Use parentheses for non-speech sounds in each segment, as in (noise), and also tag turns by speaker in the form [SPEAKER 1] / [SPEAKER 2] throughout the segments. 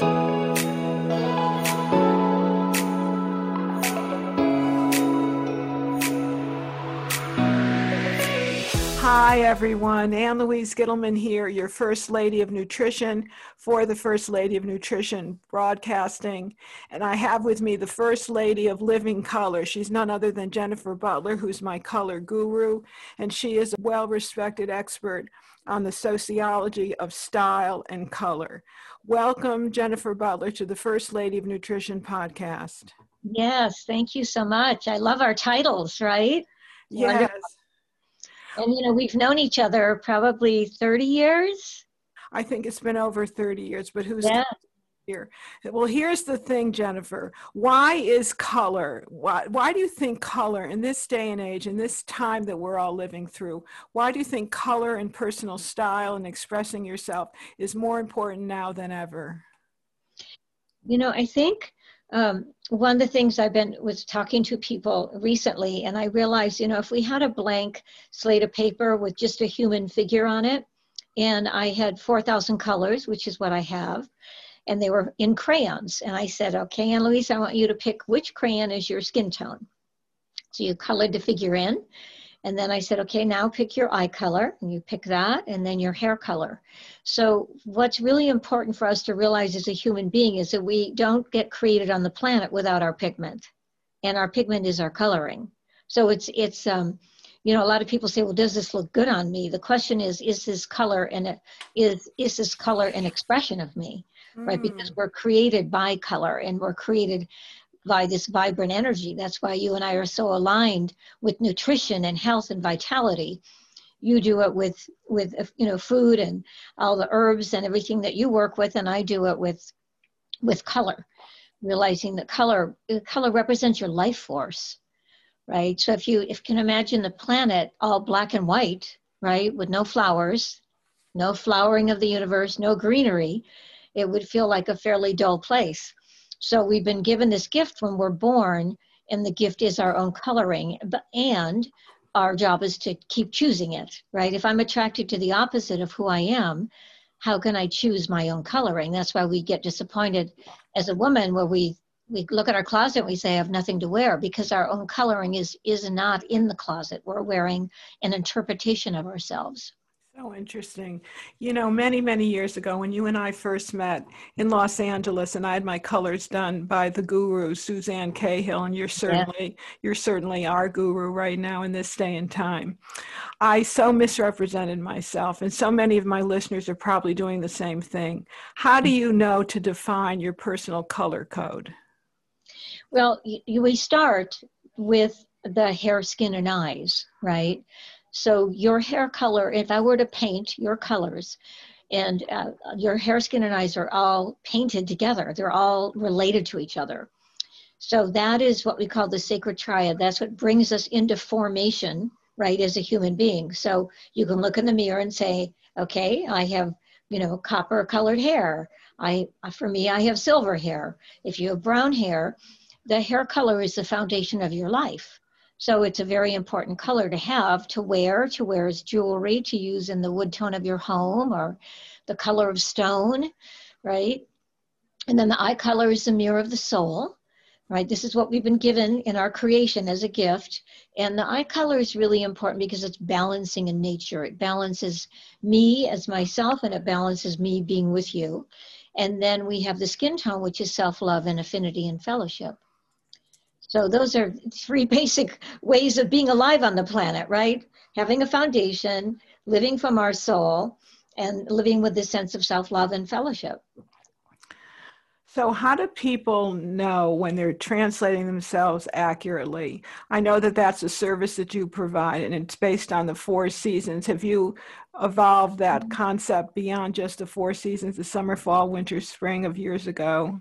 [SPEAKER 1] Hi, everyone. Ann Louise Gittleman here, your First Lady of Nutrition for the First Lady of Nutrition Broadcasting. And I have with me the First Lady of Living Color. She's none other than Jennifer Butler, who's my color guru, and she is a well respected expert on the sociology of style and color. Welcome, Jennifer Butler, to the First Lady of Nutrition podcast.
[SPEAKER 2] Yes, thank you so much. I love our titles, right?
[SPEAKER 1] Yes. Wonderful.
[SPEAKER 2] And you know, we've known each other probably 30 years.
[SPEAKER 1] I think it's been over 30 years, but who's yeah. Here? Well, here's the thing, Jennifer. Why is color? Why, why do you think color in this day and age, in this time that we're all living through, why do you think color and personal style and expressing yourself is more important now than ever?
[SPEAKER 2] You know, I think um, one of the things I've been was talking to people recently, and I realized, you know, if we had a blank slate of paper with just a human figure on it, and I had 4,000 colors, which is what I have, and they were in crayons, and I said, okay, Ann Louise, I want you to pick which crayon is your skin tone. So you colored the figure in, and then I said, okay, now pick your eye color, and you pick that, and then your hair color. So, what's really important for us to realize as a human being is that we don't get created on the planet without our pigment, and our pigment is our coloring. So, it's, it's, um, you know, a lot of people say, well, does this look good on me? The question is, is this color and is, is this color an expression of me? Right? Because mm. we're created by color and we're created by this vibrant energy. That's why you and I are so aligned with nutrition and health and vitality. You do it with with you know food and all the herbs and everything that you work with, and I do it with with color, realizing that color color represents your life force, right? So if you if you can imagine the planet all black and white, right, with no flowers, no flowering of the universe, no greenery, it would feel like a fairly dull place so we've been given this gift when we're born, and the gift is our own coloring. And our job is to keep choosing it, right? If I'm attracted to the opposite of who I am, how can I choose my own coloring? That's why we get disappointed as a woman where we we look at our closet we say I have nothing to wear because our own coloring is is not in the closet. We're wearing an interpretation of ourselves.
[SPEAKER 1] So interesting. You know, many, many years ago when you and I first met in Los Angeles and I had my colors done by the guru, Suzanne Caygill, and you're certainly yeah. you're certainly our guru right now in this day and time. I so misrepresented myself and so many of my listeners are probably doing the same thing. How do you know to define your personal color code?
[SPEAKER 2] Well, you, we start with the hair, skin, and eyes, right? So your hair color, if I were to paint your colors, and uh, your hair, skin, and eyes are all painted together. They're all related to each other. So that is what we call the sacred triad. That's what brings us into formation, right, as a human being. So you can look in the mirror and say, okay, I have, you know, copper colored hair. I, for me, I have silver hair. If you have brown hair, the hair color is the foundation of your life. So it's a very important color to have to wear, to wear as jewelry, to use in the wood tone of your home or the color of stone, right? And then the eye color is the mirror of the soul, right? This is what we've been given in our creation as a gift. And the eye color is really important because it's balancing in nature. It balances me as myself and it balances me being with you. And then we have the skin tone, which is self love and affinity and fellowship. So those are three (laughs) basic ways of being alive on the planet, right? Having a foundation, living from our soul, and living with this sense of self-love and fellowship.
[SPEAKER 1] So, how do people know when they're translating themselves accurately? I know that that's a service that you provide and it's based on the four seasons. Have you evolved that mm-hmm. concept beyond just the four seasons, the summer, fall, winter, spring of years ago?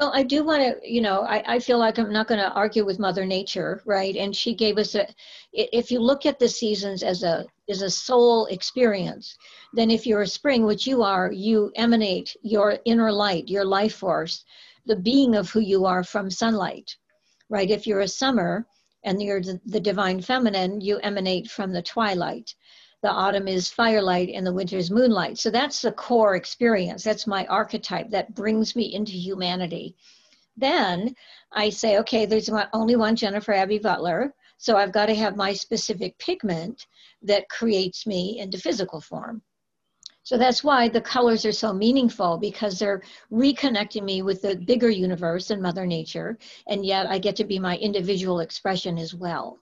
[SPEAKER 2] Well, I do want to, you know, I, I feel like I'm not going to argue with Mother Nature, right? And she gave us a, if you look at the seasons as a as a soul experience, then if you're a spring, which you are, you emanate your inner light, your life force, the being of who you are from sunlight, right? If you're a summer and you're the, the divine feminine, you emanate from the twilight. The autumn is firelight and the winter is moonlight. So that's the core experience. That's my archetype that brings me into humanity. Then I say, okay, there's only one Jennifer Abby Butler. So I've got to have my specific pigment that creates me into physical form. So that's why the colors are so meaningful because they're reconnecting me with the bigger universe and Mother Nature, and yet I get to be my individual expression as well.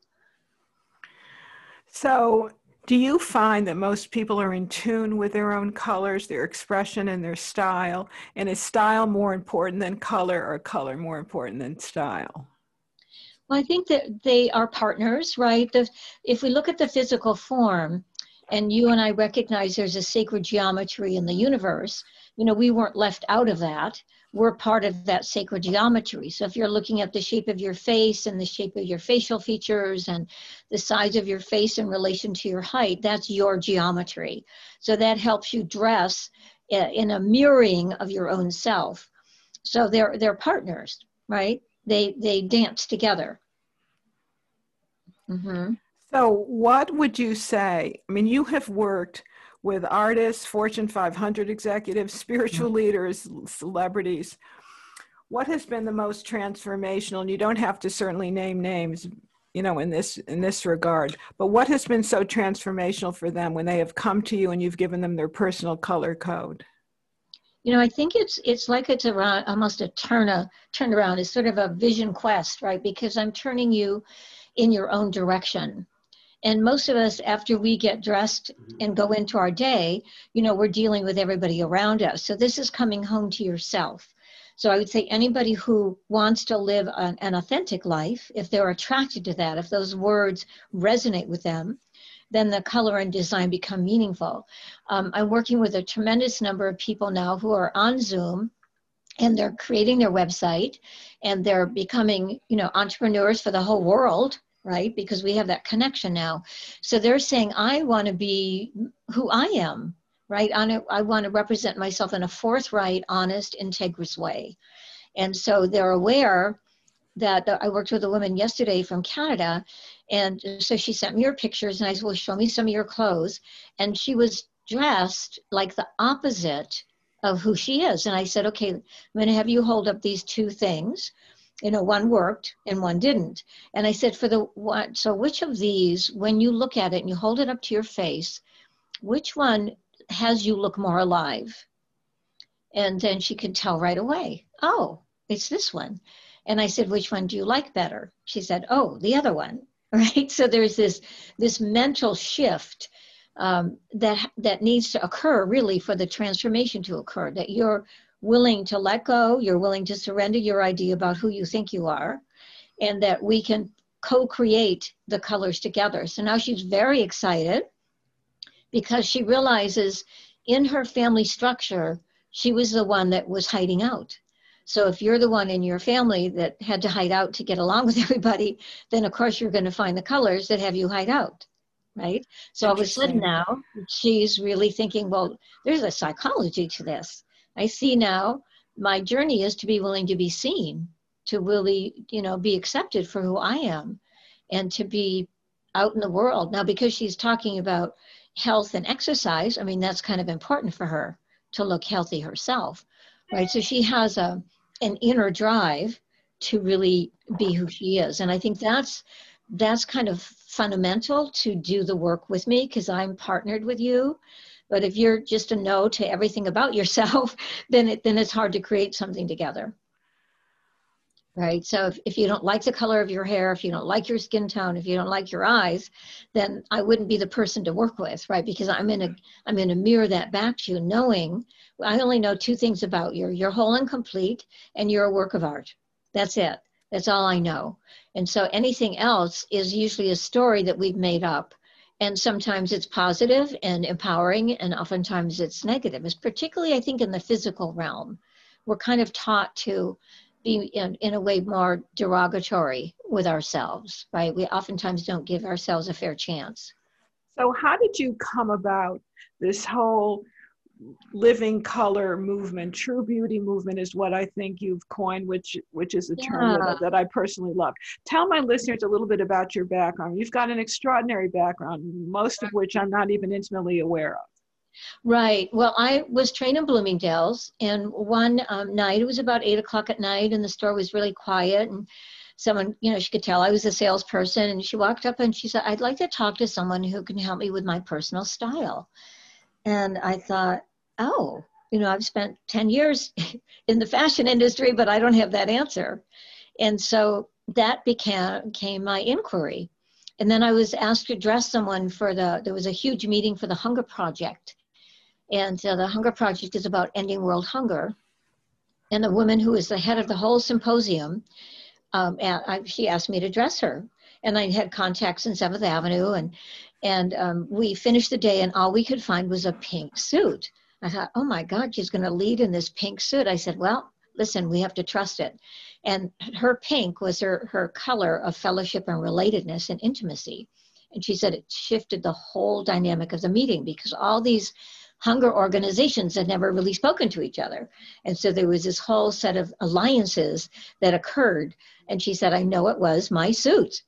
[SPEAKER 1] So, do you find that most people are in tune with their own colors, their expression, and their style? And is style more important than color, or color more important than style?
[SPEAKER 2] Well, I think that they are partners, right? The, if we look at the physical form, and you and I recognize there's a sacred geometry in the universe, you know, we weren't left out of that. We're part of that sacred geometry. So if you're looking at the shape of your face and the shape of your facial features and the size of your face in relation to your height, that's your geometry. So that helps you dress in a mirroring of your own self. So they're they're partners, right? They they dance together.
[SPEAKER 1] Mm-hmm. So, what would you say? I mean, you have worked with artists, Fortune 500 executives, spiritual mm-hmm. leaders, celebrities. What has been the most transformational? And you don't have to certainly name names, you know, in this in this regard. But what has been so transformational for them when they have come to you and you've given them their personal color code?
[SPEAKER 2] You know, I think it's it's like it's around almost a turn a turn around. It's sort of a vision quest, right? Because I'm turning you in your own direction and most of us after we get dressed mm-hmm. and go into our day you know we're dealing with everybody around us. So this is coming home to yourself. So i would say anybody who wants to live an, an authentic life if they're attracted to that if those words resonate with them then the color and design become meaningful. Um, i'm working with a tremendous number of people now who are on zoom and they're creating their website and they're becoming you know entrepreneurs for the whole world right? Because we have that connection now. So they're saying, I want to be who I am, right? I want to represent myself in a forthright, honest, integrous way. And so they're aware that I worked with a woman yesterday from Canada. And so she sent me her pictures and I said, well, show me some of your clothes. And she was dressed like the opposite of who she is. And I said, okay, I'm going to have you hold up these two things you know one worked and one didn't. And i said for the what so which of these when you look at it and you hold it up to your face which one has you look more alive? And then she could tell right away oh it's this one. And i said which one do you like better? She said oh the other one (laughs) right? So there's this this mental shift um, that that needs to occur really for the transformation to occur that you're willing to let go, you're willing to surrender your idea about who you think you are, and that we can co create the colors together. So now she's very excited because she realizes in her family structure, she was the one that was hiding out. So if you're the one in your family that had to hide out to get along (laughs) with everybody, then of course you're going to find the colors that have you hide out. Right. So all of a sudden now she's really thinking, well, there's a psychology to this. I see now my journey is to be willing to be seen, to really, you know, be accepted for who I am and to be out in the world. Now, because she's talking about health and exercise, I mean, that's kind of important for her to look healthy herself, right? So she has a, an inner drive to really be who she is. And I think that's, that's kind of fundamental to do the work with me because I'm partnered with you but if you're just a no to everything about yourself, (laughs) then it, then it's hard to create something together. Right. So if, if you don't like the color of your hair, if you don't like your skin tone, if you don't like your eyes, then I wouldn't be the person to work with, right? Because I'm in a I'm in a mirror that back to you, knowing I only know two things about you. You're whole and complete and you're a work of art. That's it. That's all I know. And so anything else is usually a story that we've made up and sometimes it's positive and empowering and oftentimes it's negative. It's particularly i think in the physical realm. We're kind of taught to be in, in a way more derogatory with ourselves right? We oftentimes don't give ourselves a fair chance.
[SPEAKER 1] So how did you come about this whole living color movement true beauty movement is what i think you've coined which which is a term that, that, i personally love tell my listeners a little bit about your background you've got an extraordinary background most of which i'm not even intimately aware of
[SPEAKER 2] Right. Well, I was trained in Bloomingdale's, and one um, night, it was about eight o'clock at night, and the store was really quiet. And someone, you know, she could tell I was a salesperson, and she walked up and she said, I'd like to talk to someone who can help me with my personal style. And I thought, oh, you know, I've spent 10 years (laughs) in the fashion industry, but I don't have that answer. And so that became, became my inquiry. And then I was asked to dress someone for the, there was a huge meeting for the Hunger Project. And uh, the Hunger Project is about ending world hunger. And the woman who is the head of the whole symposium, um, I, she asked me to dress her. And I had contacts in Seventh Avenue, and and um, we finished the day, and all we could find was a pink suit. I thought, oh my God, she's going to lead in this pink suit. I said, well, listen, we have to trust it. And her pink was her, her color of fellowship and relatedness and intimacy. And she said it shifted the whole dynamic of the meeting because all these hunger organizations had never really spoken to each other. And so there was this whole set of alliances that occurred. And she said, I know it was my suit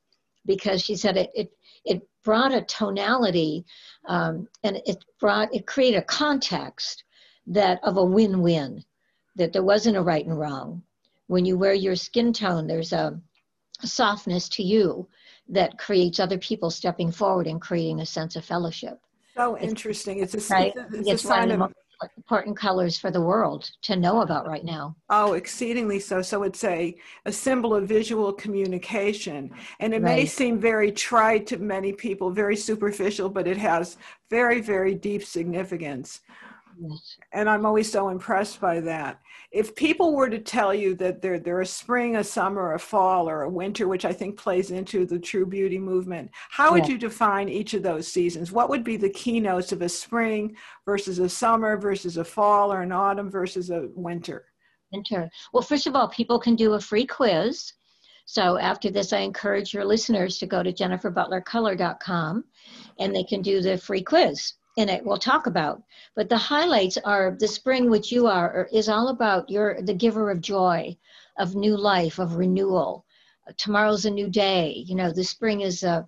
[SPEAKER 2] because she said it, it it brought a tonality um, and it brought it created a context that of a win-win that there wasn't a right and wrong. When you wear your skin tone there's a, a softness to you that creates other people stepping forward and creating a sense of fellowship.
[SPEAKER 1] So interesting. It's a, right? it's,
[SPEAKER 2] it's, it's a sign of important colors for the world to know about right now.
[SPEAKER 1] Oh, exceedingly so. So it's a, a symbol of visual communication. And it right. may seem very trite to many people, very superficial, but it has very, very deep significance. Yes. And I'm always so impressed by that. If people were to tell you that they're, they're a spring, a summer, a fall, or a winter, which I think plays into the true beauty movement, how would you define each of those seasons? What would be the keynotes of a spring versus a summer versus a fall or an autumn versus a winter?
[SPEAKER 2] Winter. Well, first of all, people can do a free quiz. So after this, I encourage your listeners to go to jenniferbutlercolor.com and they can do the free quiz in it we'll talk about. But the highlights are the spring which you are is all about your the giver of joy of new life of renewal. Tomorrow's a new day. You know the spring is a, uh,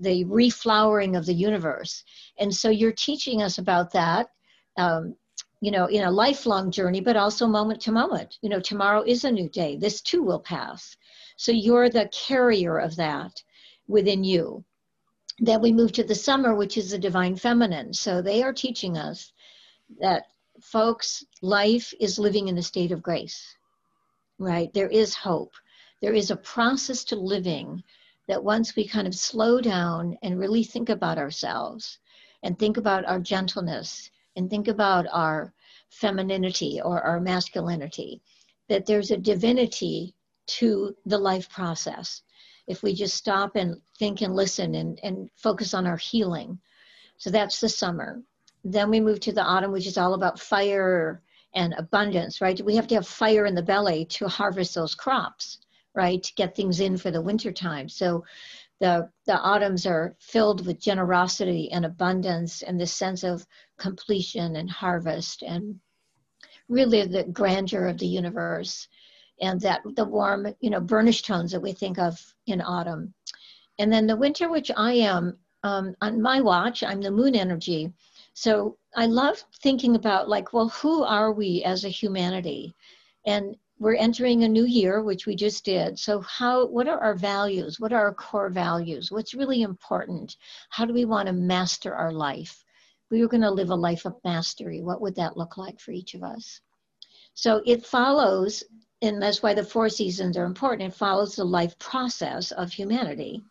[SPEAKER 2] the reflowering of the universe. And so you're teaching us about that um, you know in a lifelong journey but also moment to moment. You know tomorrow is a new day. This too will pass. So you're the carrier of that within you then we move to the summer, which is the divine feminine. So they are teaching us that folks, life is living in a state of grace, right? There is hope. There is a process to living that once we kind of slow down and really think about ourselves and think about our gentleness and think about our femininity or our masculinity, that there's a divinity to the life process if we just stop and think and listen and, and focus on our healing. So that's the summer. Then we move to the autumn, which is all about fire and abundance, right? We have to have fire in the belly to harvest those crops, right? To get things in for the winter time. So the, the autumns are filled with generosity and abundance and this sense of completion and harvest and really the grandeur of the universe and that the warm, you know, burnished tones that we think of in autumn. And then the winter, which I am um, on my watch, I'm the moon energy. So I love thinking about like, well, who are we as a humanity? And we're entering a new year, which we just did. So how, what are our values? What are our core values? What's really important? How do we want to master our life? We were going to live a life of mastery. What would that look like for each of us? So it follows and that's why the four seasons are important. It follows the life process of humanity.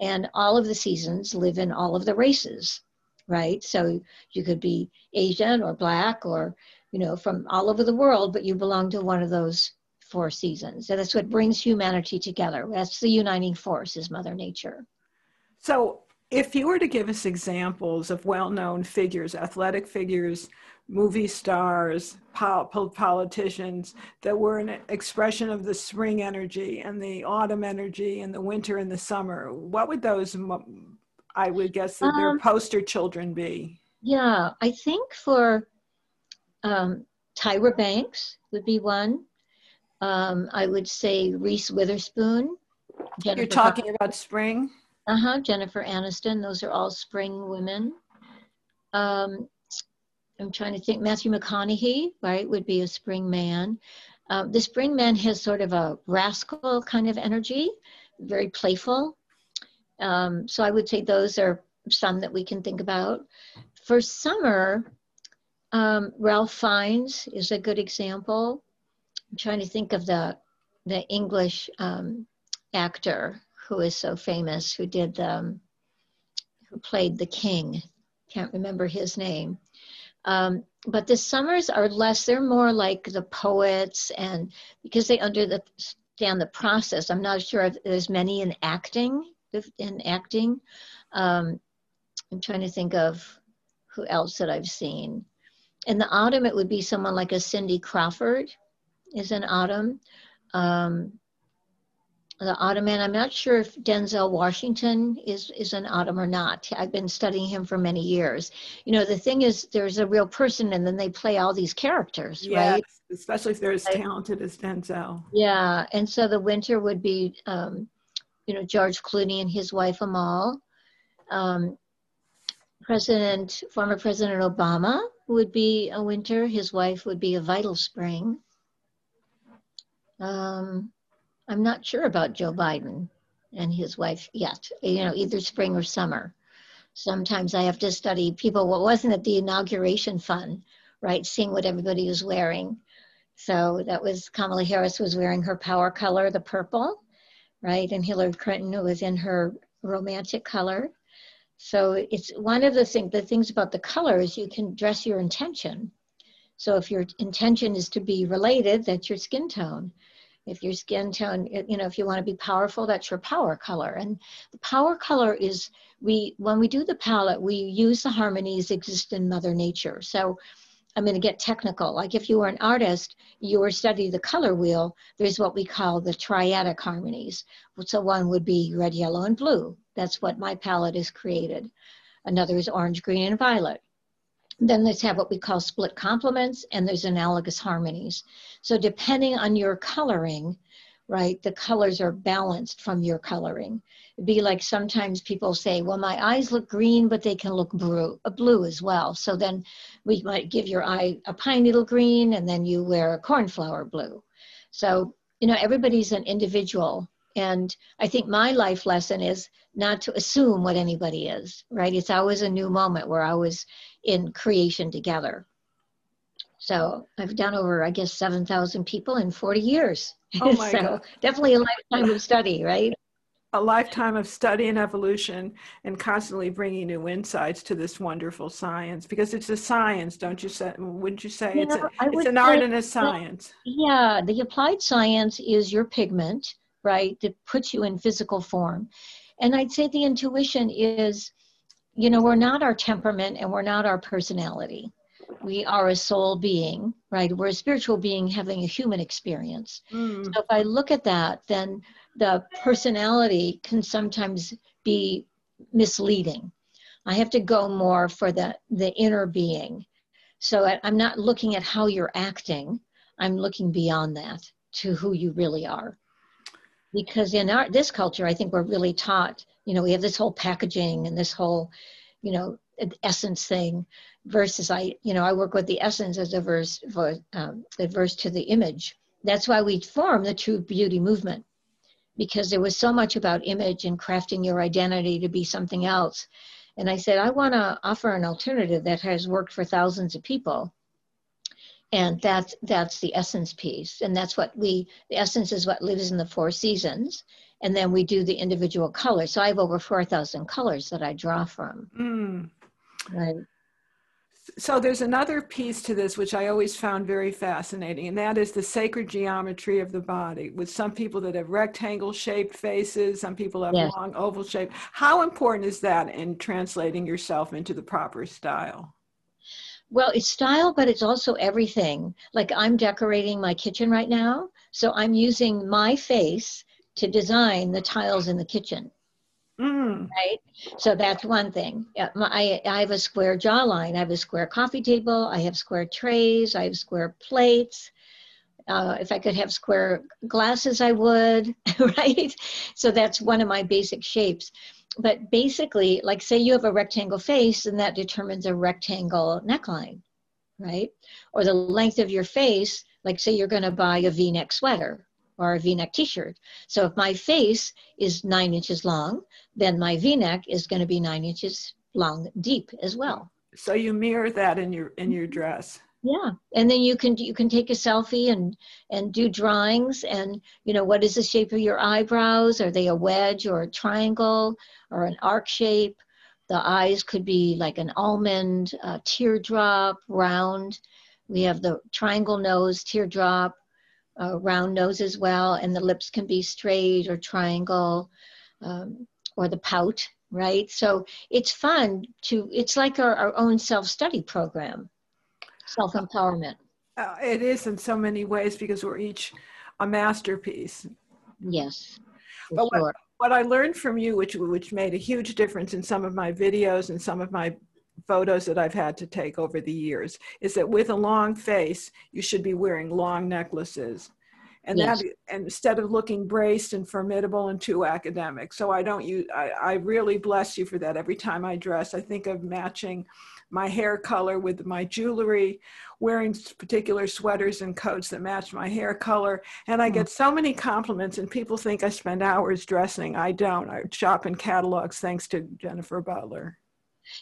[SPEAKER 2] And all of the seasons live in all of the races, right? So you could be Asian or black or, you know, from all over the world, but you belong to one of those four seasons. And that's what brings humanity together. That's the uniting force is Mother Nature.
[SPEAKER 1] So if you were to give us examples of well-known figures, athletic figures, movie stars, pol- politicians that were an expression of the spring energy and the autumn energy and the winter and the summer, what would those, I would guess, that their um, poster children be?
[SPEAKER 2] Yeah, I think for um, Tyra Banks would be one. Um, I would say Reese Witherspoon.
[SPEAKER 1] Jennifer You're talking about spring?
[SPEAKER 2] Uh huh. Jennifer Aniston. Those are all spring women. Um, I'm trying to think. Matthew McConaughey, right, would be a spring man. Uh, the spring man has sort of a rascal kind of energy, very playful. Um, so I would say those are some that we can think about. For summer, um, Ralph Fiennes is a good example. I'm trying to think of the the English um, actor who is so famous, who did um, who played the king. Can't remember his name. Um, but the summers are less, they're more like the poets and because they understand the process. I'm not sure if there's many in acting, in acting. Um, I'm trying to think of who else that I've seen. In the autumn, it would be someone like a Cindy Crawford is in autumn. Um, the Ottoman. I'm not sure if Denzel Washington is is an Ottoman or not. I've been studying him for many years. You know, the thing is, there's a real person, and then they play all these characters, yes, right?
[SPEAKER 1] Especially if they're as talented as Denzel.
[SPEAKER 2] Yeah, and so the winter would be, um, you know, George Clooney and his wife Amal. Um, President, former President Obama would be a winter. His wife would be a vital spring. Um, I'm not sure about Joe Biden and his wife yet, you know, either spring or summer. Sometimes I have to study people. What wasn't it the inauguration fun, right? Seeing what everybody was wearing. So that was Kamala Harris was wearing her power color, the purple, right? And Hillary Clinton was in her romantic color. So it's one of the things, the things about the color is you can dress your intention. So if your intention is to be related, that's your skin tone if your skin tone you know if you want to be powerful that's your power color. And the power color is we when we do the palette we use the harmonies exist in mother nature. So i'm going to get technical. Like if you were an artist you were studying the color wheel there's what we call the triadic harmonies. So one would be red yellow and blue. That's what my palette is created. Another is orange green and violet then there's have what we call split complements and there's analogous harmonies. So depending on your coloring, right, the colors are balanced from your coloring. It'd be like sometimes people say, well, my eyes look green, but they can look blue, uh, blue as well. So then we might give your eye a pine needle green and then you wear a cornflower blue. So, you know, everybody's an individual. And I think my life lesson is not to assume what anybody is, right? It's always a new moment where I was in creation together. So I've done over, I guess, 7,000 people in 40 years.
[SPEAKER 1] Oh my (laughs)
[SPEAKER 2] so
[SPEAKER 1] God.
[SPEAKER 2] definitely a lifetime of study, right?
[SPEAKER 1] A lifetime of study and evolution and constantly bringing new insights to this wonderful science because it's a science, don't you say? Wouldn't you say you it's, know, a, it's an art and a science?
[SPEAKER 2] Yeah, the applied science is your pigment, right, that puts you in physical form. And I'd say the intuition is you know, we're not our temperament and we're not our personality. We are a soul being, right? We're a spiritual being having a human experience. Mm. So if I look at that, then the personality can sometimes be misleading. I have to go more for the, the inner being. So I'm not looking at how you're acting, I'm looking beyond that to who you really are. Because in our this culture, I think we're really taught you know we have this whole packaging and this whole you know essence thing versus i you know i work with the essence as a verse for um, verse to the image. That's why we formed the true beauty movement because there was so much about image and crafting your identity to be something else. And i said i want to offer an alternative that has worked for thousands of people and that's that's the essence piece and that's what we the essence is what lives in the four seasons and then we do the individual colors. So I have over 4,000 colors that I draw from. Mm. Right.
[SPEAKER 1] So there's another piece to this which I always found very fascinating, and that is the sacred geometry of the body. With some people that have rectangle shaped faces, some people have yes. long oval shape. How important is that in translating yourself into the proper style?
[SPEAKER 2] Well, it's style, but it's also everything. Like I'm decorating my kitchen right now, so I'm using my face to design the tiles in the kitchen.
[SPEAKER 1] Mm.
[SPEAKER 2] Right. So that's one thing. Yeah, my, I, I have a square jawline. I have a square coffee table. I have square trays. I have square plates. Uh, if I could have square glasses, I would, (laughs) right? So that's one of my basic shapes. But basically, like say you have a rectangle face, and that determines a rectangle neckline, right? Or the length of your face, like say you're going to buy a v neck sweater or a v neck t shirt. So if my face is nine inches long, then my v neck is going to be nine inches long deep as well.
[SPEAKER 1] So you mirror that in your in your mm-hmm. dress
[SPEAKER 2] yeah and then you can you can take a selfie and and do drawings and you know what is the shape of your eyebrows? Are they a wedge or a triangle or an arc shape? The eyes could be like an almond teardrop round. We have the triangle nose teardrop round nose as well and the lips can be straight or triangle um, or the pout right? So it's fun to it's like our, our own self-study program self empowerment.
[SPEAKER 1] Uh, it is in so many ways because we're each a masterpiece.
[SPEAKER 2] Yes.
[SPEAKER 1] But sure. what, what I learned from you, which which made a huge difference in some of my videos and some of my photos that I've had to take over the years, is that with a long face, you should be wearing long necklaces. And yes. that, and instead of looking braced and formidable and too academic. So I don't use, I, I really bless you for that. Every time I dress, I think of matching my hair color with my jewelry, wearing particular sweaters and coats that match my hair color. And I hmm. get so many compliments, and people think I spend hours dressing. I don't. I shop in catalogs thanks to Jennifer Butler.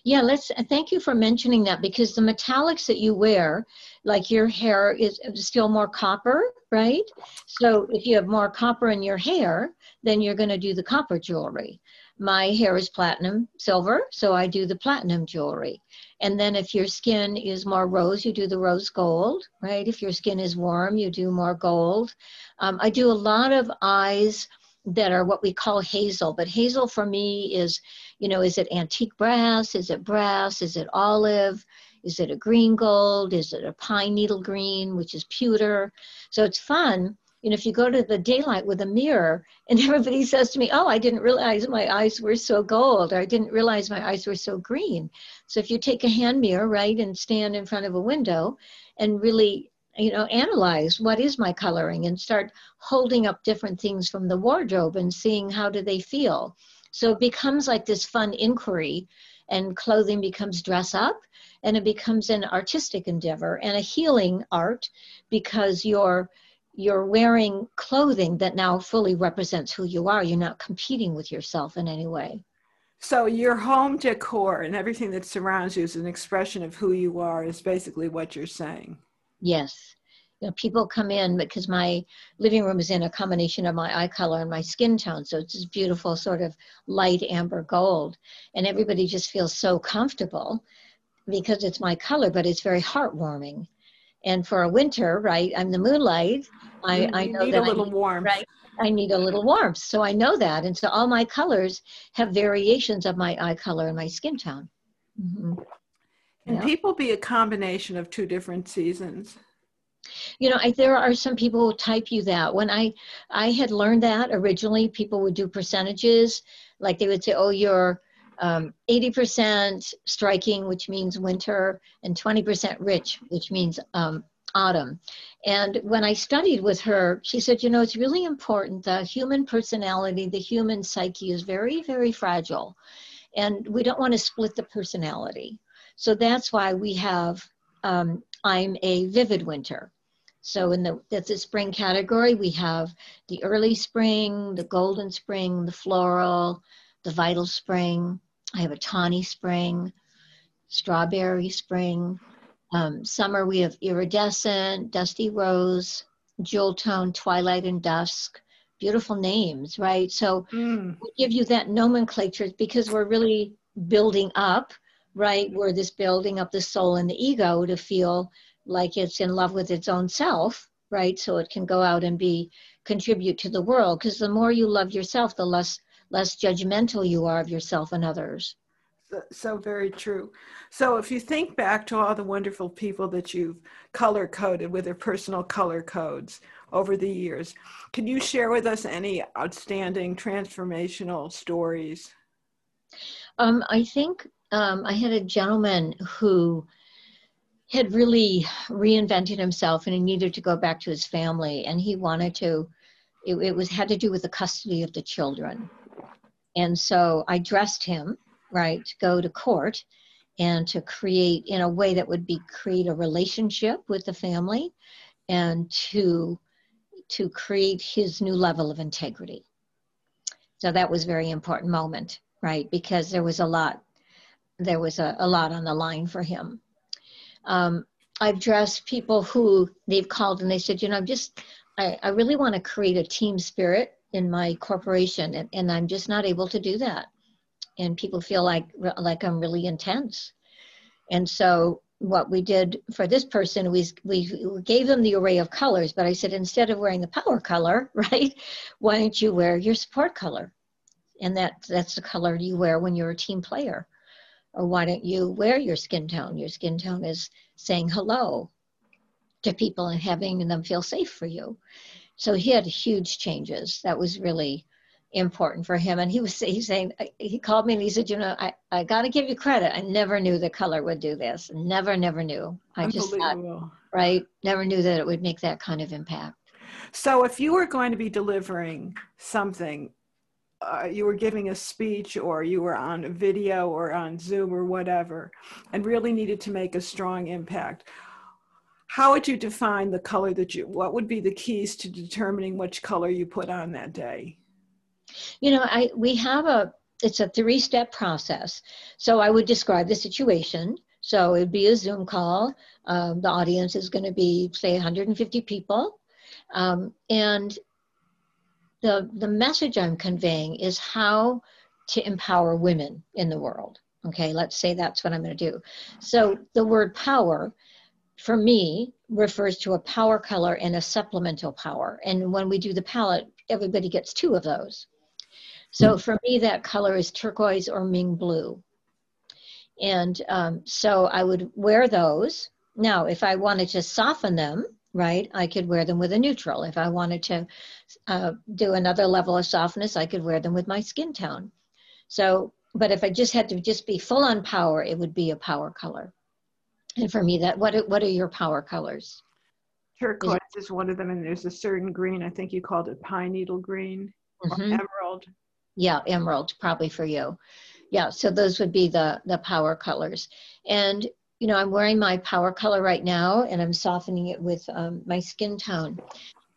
[SPEAKER 2] Yeah, let's uh, thank you for mentioning that because the metallics that you wear, like your hair is uh, still more copper, right? So if you have more copper in your hair, then you're going to do the copper jewelry. My hair is platinum silver, so I do the platinum jewelry. And then if your skin is more rose, you do the rose gold, right? If your skin is warm, you do more gold. Um, I do a lot of eyes that are what we call hazel, but hazel for me is, you know, is it antique brass? Is it brass? Is it olive? Is it a green gold? Is it a pine needle green, which is pewter? So it's fun you know, if you go to the daylight with a mirror and (laughs) everybody says to me, Oh, I didn't realize my eyes were so gold, or I didn't realize my eyes were so green. So if you take a hand mirror, right, and stand in front of a window and really, you know, analyze what is my coloring and start holding up different things from the wardrobe and seeing how do they feel. So it becomes like this fun inquiry and clothing becomes dress up and it becomes an artistic endeavor and a healing art because you're you're wearing clothing that now fully represents who you are. You're not competing with yourself in any way.
[SPEAKER 1] So your home decor and everything that surrounds you is an expression of who you are is basically what you're saying.
[SPEAKER 2] Yes. You know, people come in because my living room is in a combination of my eye color and my skin tone. So it's this beautiful sort of light amber gold. And everybody just feels so comfortable because it's my color, but it's very heartwarming. And for a winter, right, I'm the moonlight. I, I know
[SPEAKER 1] need
[SPEAKER 2] that
[SPEAKER 1] a little
[SPEAKER 2] I need,
[SPEAKER 1] warmth.
[SPEAKER 2] Right, I need a little warmth. So I know that. And so all my colors have variations of my eye color and my skin tone. Mm-hmm.
[SPEAKER 1] Can yeah. people be a combination of two different seasons?
[SPEAKER 2] You know, I, there are some people who type you that. When I I had learned that originally, people would do percentages, like they would say, "Oh, you're um, 80% striking, which means winter, and 20% rich, which means um, autumn. And when I studied with her, she said, you know, it's really important. The human personality, the human psyche is very, very fragile. And we don't want to split the personality. So that's why we have, um, I'm a vivid winter. So in the that's the spring category, we have the early spring, the golden spring, the floral, the vital spring. I have a tawny spring, strawberry spring. Um, summer, we have iridescent, dusty rose, jewel tone, twilight and dusk. Beautiful names, right? So mm. we give you that nomenclature because we're really building up, right? We're this building up the soul and the ego to feel like it's in love with its own self, right? So it can go out and be contribute to the world. Because the more you love yourself, the less less judgmental you are of yourself and others.
[SPEAKER 1] So, very true. So if you think back to all the wonderful people that you've color coded with their personal color codes over the years, can you share with us any outstanding transformational stories?
[SPEAKER 2] Um, I think um, I had a gentleman who had really reinvented himself and he needed to go back to his family and he wanted to it, it was had to do with the custody of the children and so i dressed him right to go to court and to create in a way that would be create a relationship with the family and to to create his new level of integrity so that was very important moment right because there was a lot there was a, a lot on the line for him um, I've dressed people who they've called and they said, you know, I'm just, I, I really want to create a team spirit in my corporation and, and I'm just not able to do that. And people feel like, like I'm really intense. And so what we did for this person was we gave them the array of colors, but I said, instead of wearing the power color, (laughs) right, why don't you wear your support color? And that, that's the color you wear when you're a team player or why don't you wear your skin tone? Your skin tone is saying hello to people and having them feel safe for you. So he had huge changes. That was really important for him. And he was he's saying he called me and he said, you know, I, I got to give you credit. I never knew the color would do this. Never, never knew. I just thought, right, never knew that it would make that kind of impact.
[SPEAKER 1] So if you were going to be delivering something uh, you were giving a speech or you were on a video or on Zoom or whatever, and really needed to make a strong impact, how would you define the color that you, what would be the keys to determining which color you put on that day?
[SPEAKER 2] You know, I, we have a, it's a three step process. So I would describe the situation. So it'd be a Zoom call. Um, the audience is going to be, say, 150 people. Um, and the, the message I'm conveying is how to empower women in the world. Okay, let's say that's what I'm going to do. So the word power for me refers to a power color and a supplemental power. And when we do the palette, everybody gets two of those. So for me, that color is turquoise or Ming blue. And um, so I would wear those. Now, if I wanted to soften them, right? I could wear them with a neutral. If I wanted to uh, do another level of softness, I could wear them with my skin tone. So, but if I just had to just be full on power, it would be a power color. And for me, that what what are your power colors?
[SPEAKER 1] Turquoise is, is one of them, and there's a certain green. I think you called it pine needle green mm-hmm. or emerald.
[SPEAKER 2] Yeah, emerald probably for you. Yeah, so those would be the the power colors. And you know, I'm wearing my power color right now and I'm softening it with um, my skin tone.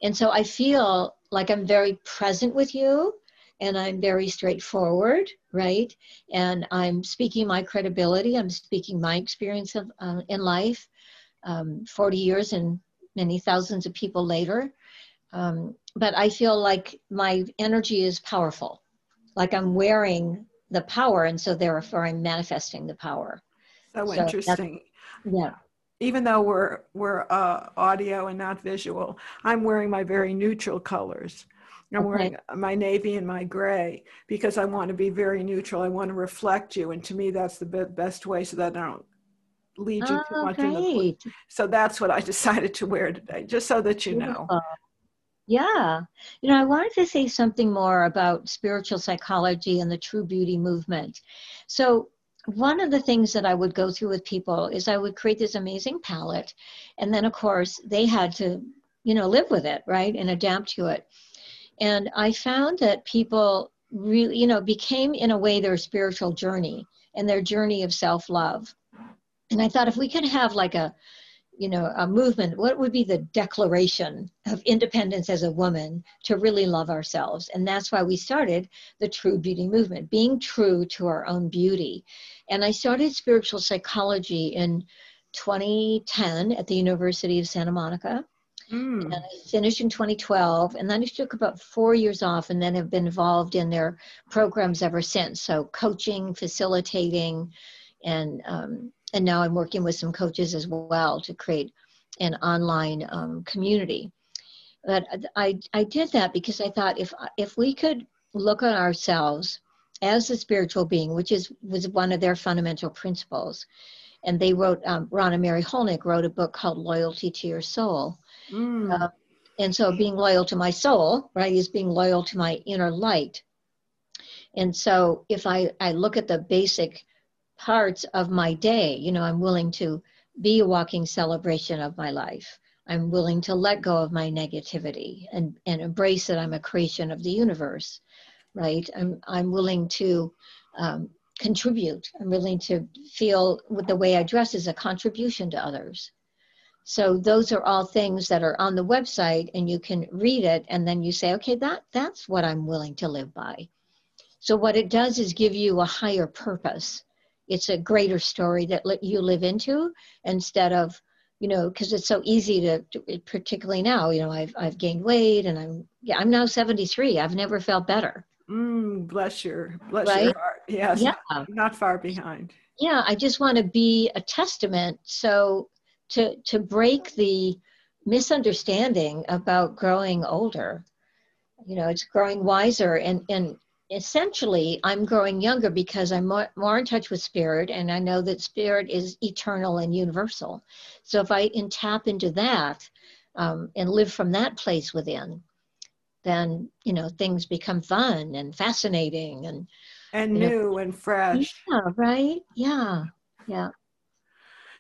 [SPEAKER 2] And so I feel like I'm very present with you and I'm very straightforward, right? And I'm speaking my credibility, I'm speaking my experience of, uh, in life, um, 40 years and many thousands of people later. Um, but I feel like my energy is powerful, like I'm wearing the power, and so therefore I'm manifesting the power.
[SPEAKER 1] So, so interesting.
[SPEAKER 2] Yeah.
[SPEAKER 1] Even though we're we're uh, audio and not visual, I'm wearing my very neutral colors. I'm okay. wearing my navy and my gray because I want to be very neutral. I want to reflect you, and to me, that's the be- best way so that I don't lead you oh, too much the. So that's what I (laughs) decided to wear today, just so that you Beautiful. know.
[SPEAKER 2] Yeah. You know, I wanted to say something more about spiritual psychology and the true beauty movement. So, one of the things that I would go through with people is I would create this amazing palette. And then, of course, they had to, you know, live with it, right? And adapt to it. And I found that people really, you know, became in a way their spiritual journey and their journey of self love. And I thought if we could have like a, you know, a movement, what would be the declaration of independence as a woman to really love ourselves? And that's why we started the True Beauty Movement, being true to our own beauty. And I started spiritual psychology in 2010 at the University of Santa Monica. Mm. And I finished in 2012, and then I took about four years off, and then have been involved in their programs ever since. So coaching, facilitating, and um, and now I'm working with some coaches as well to create an online um, community. But I, I did that because I thought if, if we could look at ourselves as a spiritual being, which is was one of their fundamental principles, and they wrote, um, Ron and Mary Hulnick wrote a book called Loyalty to Your Soul. Mm. Uh, and so being loyal to my soul, right, is being loyal to my inner light. And so if I, I look at the basic parts of my day, you know, I'm willing to be a walking celebration of my life. I'm willing to let go of my negativity and, and embrace that I'm a creation of the universe, right? I'm, I'm willing to um, contribute. I'm willing to feel with the way I dress is a contribution to others. So those are all things that are on the website and you can read it and then you say, okay, that, that's what I'm willing to live by. So what it does is give you a higher purpose. It's a greater story that you live into instead of, you know, because it's so easy to, to, particularly now, you know, I've, I've gained weight and I'm, yeah, I'm now 73. I've never felt better.
[SPEAKER 1] Mm, bless your, bless right? your heart. Yes. Yeah. Not far behind.
[SPEAKER 2] Yeah. I just want to be a testament. So to to break the misunderstanding about growing older you know it's growing wiser and and essentially i'm growing younger because i'm more, more in touch with spirit and i know that spirit is eternal and universal. So if i can tap into that um, and live from that place within then you know things become fun and fascinating and
[SPEAKER 1] and new know, and fresh.
[SPEAKER 2] Yeah right? Yeah yeah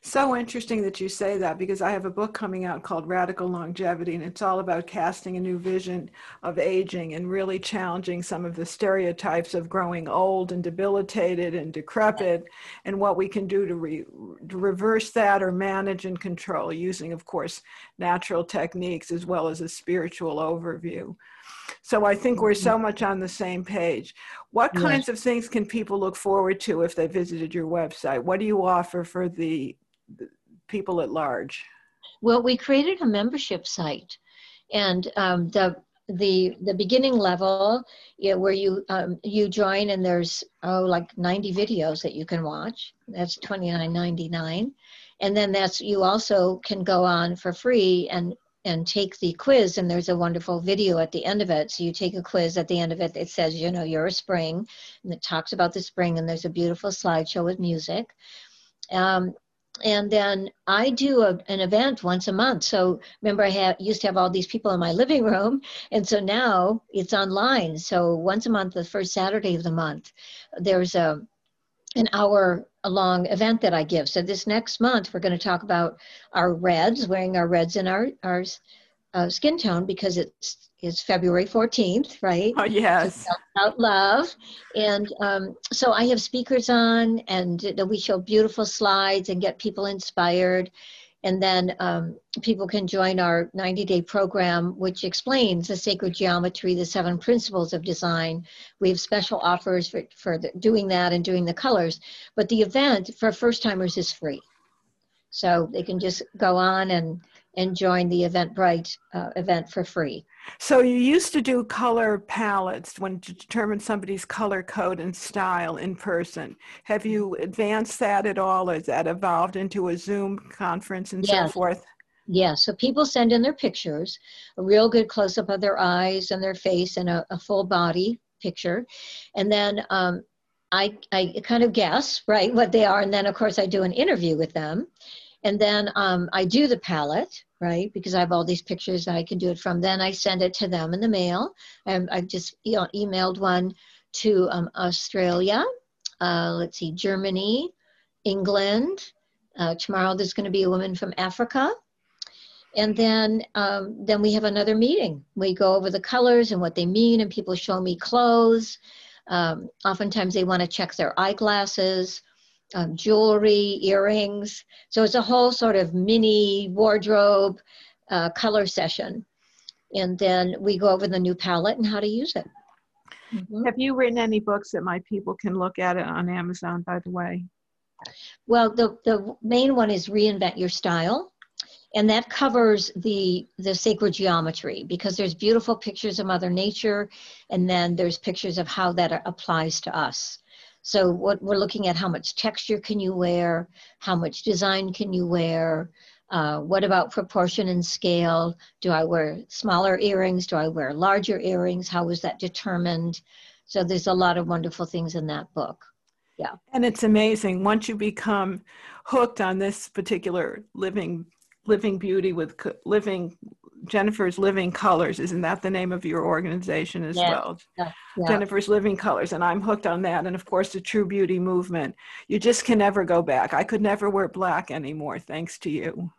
[SPEAKER 1] so interesting that you say that because I have a book coming out called Radical Longevity, and it's all about casting a new vision of aging and really challenging some of the stereotypes of growing old and debilitated and decrepit, and what we can do to, re- to reverse that or manage and control using, of course, natural techniques as well as a spiritual overview. So I think we're so much on the same page. What kinds of things can people look forward to if they visited your website? What do you offer for the people at large?
[SPEAKER 2] Well, we created a membership site, and um, the the the beginning level know, where you um, you join and there's oh like 90 videos that you can watch. That's 29.99 and then that's you also can go on for free and and take the quiz and there's a wonderful video at the end of it. So you take a quiz at the end of it it says you know you're a spring and it talks about the spring and there's a beautiful slideshow with music. Um, and then I do a, an event once a month. So remember, I had, used to have all these people in my (laughs) living room, and so now it's online. So once a month, the first Saturday of the month, there's a an hour long event that I give. So this next month, we're going to talk about our reds, wearing our reds in our our uh, skin tone because it's is February 14th, right?
[SPEAKER 1] Oh, yes.
[SPEAKER 2] About love. And um, so I have speakers on, and we show beautiful slides and get people inspired. And then um, people can join our 90 day program, which explains the sacred geometry, the seven principles of design. We have special offers for, for the, doing that and doing the colors. But the event for first timers is free. So they can just go on and, and join the Eventbrite uh, event for free.
[SPEAKER 1] So you used to do color palettes when to determine somebody's color code and style in person. Have you advanced that at all? Has that evolved into a Zoom conference and yes. so forth?
[SPEAKER 2] Yeah, so people send in their pictures, a real good close up of their eyes and their face and a, a full body picture. And then um, I, I kind of guess, right, what they are. And then, of course, I do an interview with them. And then um, I do the palette, right? Because I have all these pictures I can do it from. Then I send it to them in the mail. And I've just emailed one to um, Australia, uh, let's see, Germany, England. Uh, tomorrow there's going to be a woman from Africa. And then, um, then we have another meeting. We go over the colors and what they mean, and people show me clothes. Um, oftentimes they want to check their eyeglasses um, jewelry, earrings. So it's a whole sort of mini wardrobe uh, color session. And then we go over the new palette and how to use it.
[SPEAKER 1] Mm-hmm. Have you written any books that my people can look at it on Amazon, by the way?
[SPEAKER 2] Well, the, the main one is Reinvent Your Style. And that covers the, the sacred geometry because there's beautiful pictures of Mother Nature, and then there's pictures of how that applies to us. So what we're looking at how much texture can you wear, how much design can you wear, uh, what about proportion and scale? Do I wear smaller earrings? Do I wear larger earrings? How was that determined? So there's a lot of wonderful things in that book. Yeah.
[SPEAKER 1] And it's amazing once you become hooked on this particular living living beauty with living Jennifer's Living Colors. Isn't that the name of your organization as
[SPEAKER 2] Yeah.
[SPEAKER 1] well?
[SPEAKER 2] Yeah, yeah.
[SPEAKER 1] Jennifer's Living Colors, and I'm hooked on that. And of course, the True Beauty movement. You just can never go back. I could never wear black anymore, thanks to you.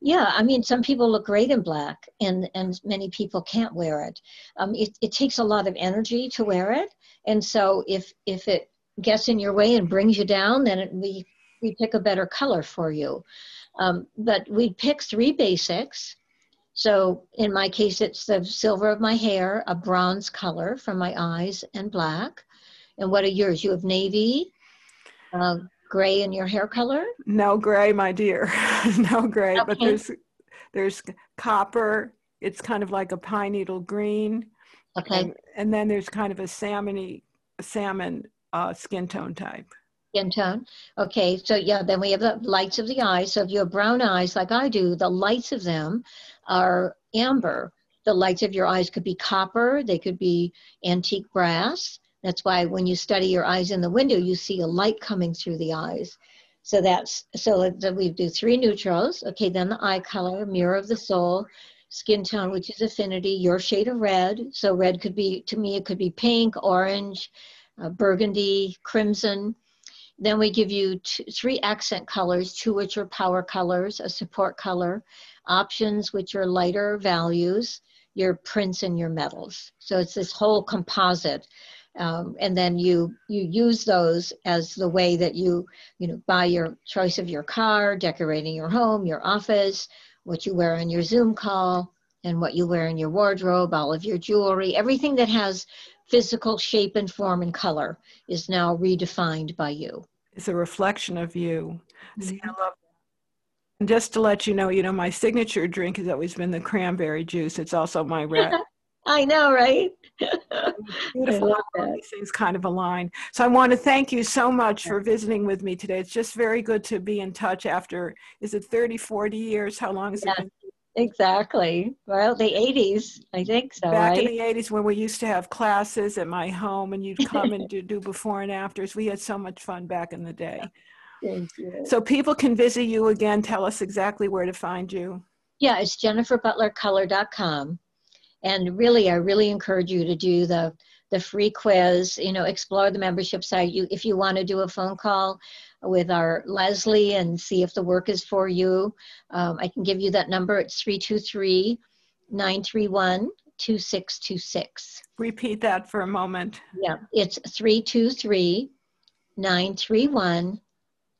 [SPEAKER 2] Yeah, I mean, some people look great in black, and and many people can't wear it. Um, it it takes a lot of energy to wear it, and so if if it gets in your way and brings you down, then it, we we pick a better color for you. Um, but we pick three basics. So in my case, it's the silver of my hair, a bronze color from my eyes, and black. And what are yours? You have navy, uh, gray in your hair color.
[SPEAKER 1] No gray, my dear. (laughs) no gray, but there's there's copper. It's kind of like a pine needle green.
[SPEAKER 2] Okay.
[SPEAKER 1] And, and then there's kind of a salmony salmon uh, skin tone type.
[SPEAKER 2] skin tone. Okay, so yeah, then we have the lights of the eyes. So if you have brown eyes like I do, the lights of them are amber. The lights of your eyes could be copper, they could be antique brass. That's why when you study your eyes in the window, you see a light coming through the eyes. So that's so that we do three neutrals. Okay, then the eye color, mirror of the soul, skin tone, which is affinity, your shade of red. So red could be to me, it could be pink, orange, uh, burgundy, crimson. Then we give you three accent colors, two which are power colors, a support color, options which are lighter values, your prints and your metals. So it's this whole composite. Um, and then you you use those as the way that you you know buy your choice of your car, decorating your home, your office, what you wear on your Zoom call, and what you wear in your wardrobe, all of your jewelry, everything that has physical shape and form and color is now redefined by you.
[SPEAKER 1] It's a reflection of you. See, I
[SPEAKER 2] mm-hmm.
[SPEAKER 1] love that. And just to let you know, you know, my signature drink has always been the cranberry juice. It's also my (laughs) red.
[SPEAKER 2] I know, right? (laughs)
[SPEAKER 1] Beautiful.
[SPEAKER 2] love
[SPEAKER 1] how all
[SPEAKER 2] that.
[SPEAKER 1] These things kind of align. So I want to thank you so much for visiting with me today. It's just very good to be in touch after, is it 30, 40 years? How long has it been?
[SPEAKER 2] Exactly. Well, the 80s, I think so,
[SPEAKER 1] Back in the 80s when we used to have classes at my home and you'd come and (laughs) do, do before and afters. We had so much fun back in the day.
[SPEAKER 2] Thank you.
[SPEAKER 1] So people can visit you again. Tell us exactly where to find you.
[SPEAKER 2] Yeah, it's jenniferbutlercolor.com. And really, I really encourage you to do the the free quiz. You know, explore the membership site. You, if you want to do a phone call with our Leslie and see if the work is for you, um, I can give you that number. It's 323 931 2626.
[SPEAKER 1] Repeat that for a moment.
[SPEAKER 2] Yeah, it's 323 931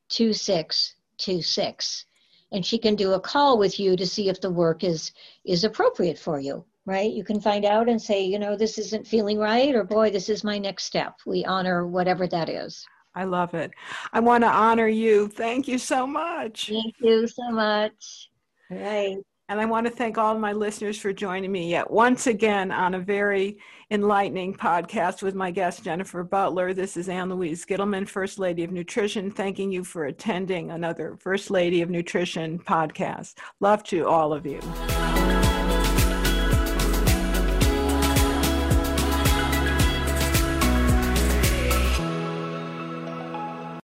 [SPEAKER 2] 2626. And she can do a call with you to see if the work is is appropriate for you, right? You can find out and say, you know, this isn't feeling right, or boy, this is my next step. We honor whatever that is.
[SPEAKER 1] I love it. I want to honor you. Thank you so much.
[SPEAKER 2] Thank you so much. All right.
[SPEAKER 1] And I want to thank all my listeners for joining me yet once again on a very enlightening podcast with my guest, Jennifer Butler. This is Ann Louise Gittleman, First Lady of Nutrition, thanking you for attending another First Lady of Nutrition podcast. Love to all of you.